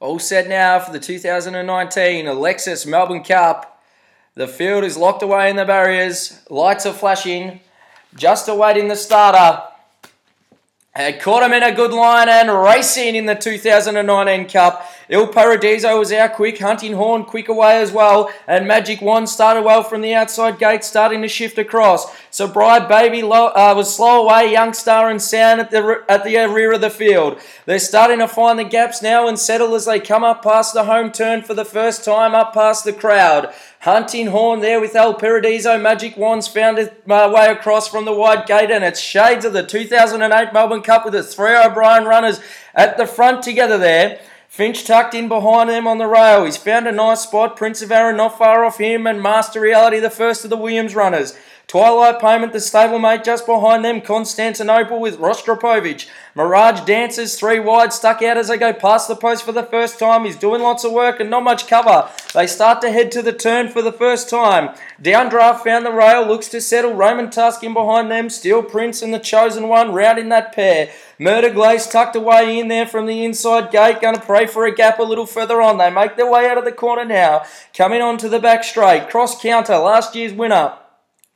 All set now for the 2019 Lexus Melbourne Cup. The field is locked away in the barriers. Lights are flashing. Just awaiting the starter. And caught him in a good line and racing in the 2019 Cup. Il Paradiso was out quick, Hunting Horn quick away as well, and Magic Wand started well from the outside gate, starting to shift across. Surprise Baby low, uh, was slow away, Youngstar and Sound at the at the rear of the field. They're starting to find the gaps now and settle as they come up past the home turn for the first time, up past the crowd. Hunting Horn there with Il Paradiso. Magic Wands found its uh, way across from the wide gate, and it's shades of the 2008 Melbourne Cup with the three O'Brien runners at the front together there. Finch tucked in behind them on the rail. He's found a nice spot. Prince of Arran not far off him, and Master Reality, the first of the Williams runners. Twilight Payment, the stablemate just behind them. Constantinople with Rostropovich. Mirage Dancer, three wide, stuck out as they go past the post for the first time. He's doing lots of work and not much cover. They start to head to the turn for the first time. Downdraft found the rail, looks to settle. Raymond Tusk in behind them. Steel Prince and the Chosen One round in that pair. Mer de Glace tucked away in there from the inside gate. Going to pray for a gap a little further on. They make their way out of the corner now. Coming on to the back straight. Cross counter, last year's winner.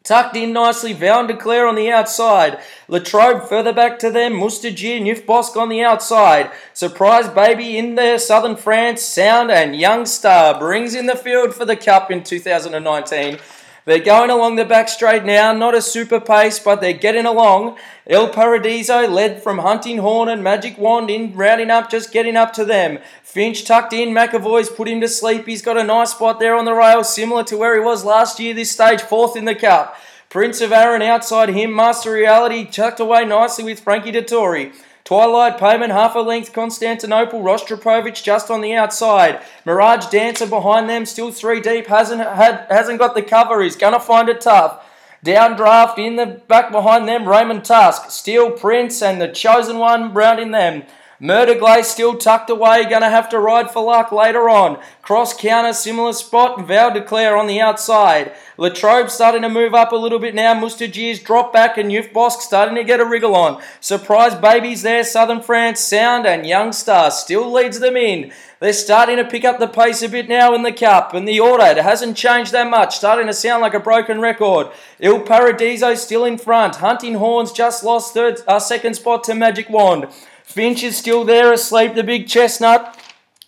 Tucked in nicely, Val Declare on the outside. Latrobe further back to them. Mustajeer, Newf Bosk on the outside. Surprise Baby in there. Southern France, Sound and Youngstar brings in the field for the Cup in 2019. They're going along the back straight now, not a super pace, but they're getting along. Il Paradiso led from Hunting Horn and Magic Wand in, rounding up, just getting up to them. Finch tucked in, McEvoy's put him to sleep. He's got a nice spot there on the rail, similar to where he was last year, this stage, fourth in the cup. Prince of Arran outside him, Master Reality tucked away nicely with Frankie Dettori. Twilight Payment, half a length, Constantinople, Rostropovich just on the outside. Mirage Dancer behind them, still three deep, hasn't had, hasn't got the cover. He's going to find it tough. Downdraft in the back behind them, Raymond Tusk, Steel Prince, and the chosen one rounding them. Mer de Glace still tucked away, gonna have to ride for luck later on. Cross counter, similar spot, Val Declare on the outside. Latrobe starting to move up a little bit now. Mustajeer's drop back and Neufbosc starting to get a wriggle on. Surprise babies there, Southern France, Sound and Youngstar still leads them in. They're starting to pick up the pace a bit now in the cup, and the order it hasn't changed that much. Starting to sound like a broken record. Il Paradiso still in front. Hunting Horns just lost third, uh, second spot to Magic Wand. Finch is still there asleep, the big chestnut.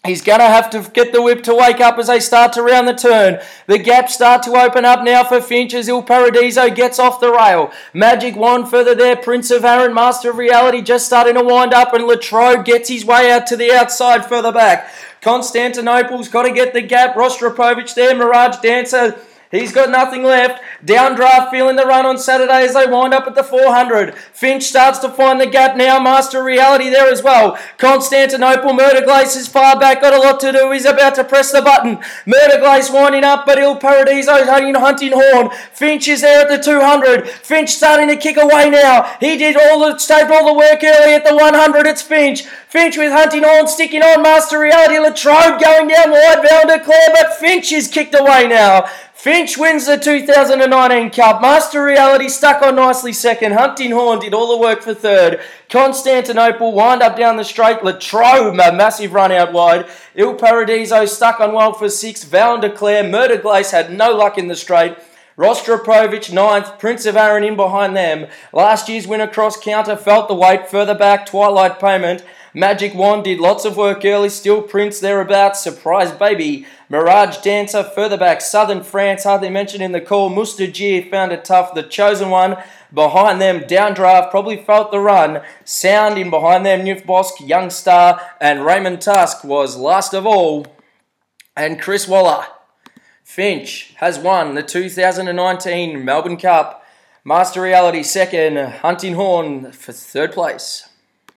He's going to have to get the whip to wake up as they start to round the turn. The gaps start to open up now for Finch as Il Paradiso gets off the rail. Magic Wand further there. Prince of Arran, Master of Reality, just starting to wind up, and Latrobe gets his way out to the outside further back. Constantinople's got to get the gap. Rostropovich there. Mirage Dancer He's got nothing left. Downdraft feeling the run on Saturday as they wind up at the 400. Finch starts to find the gap now. Master Reality there as well. Constantinople, Mer de Glace is far back, got a lot to do. He's about to press the button. Mer de Glace winding up, but Il Paradiso hunting, hunting horn. Finch is there at the 200. Finch starting to kick away now. He did all the saved all the work early at the 100. It's Finch. Finch with hunting horn sticking on. Master Reality, Latrobe going down wide. Val Declare, but Finch is kicked away now. Finch wins the 2019 Cup. Master Reality stuck on nicely second. Hunting Horn did all the work for third. Constantinople wind up down the straight. Latrobe, a massive run out wide. Il Paradiso stuck on well for sixth. Val Declare, Mer de Glace had no luck in the straight. Rostropovich ninth, Prince of Arran in behind them. Last year's winner cross counter felt the weight further back, Twilight Payment. Magic Wand did lots of work early, Steel Prince thereabouts, Surprise Baby. Mirage Dancer further back, Southern France, hardly mentioned in the call. Mustajeer found it tough, the chosen one. Behind them, Downdraft probably felt the run. Sound in behind them, Neufbosc, Young Star, and Raymond Tusk was last of all. And Chris Waller. Finch has won the 2019 Melbourne Cup. Master Reality second, Hunting Horn for third place.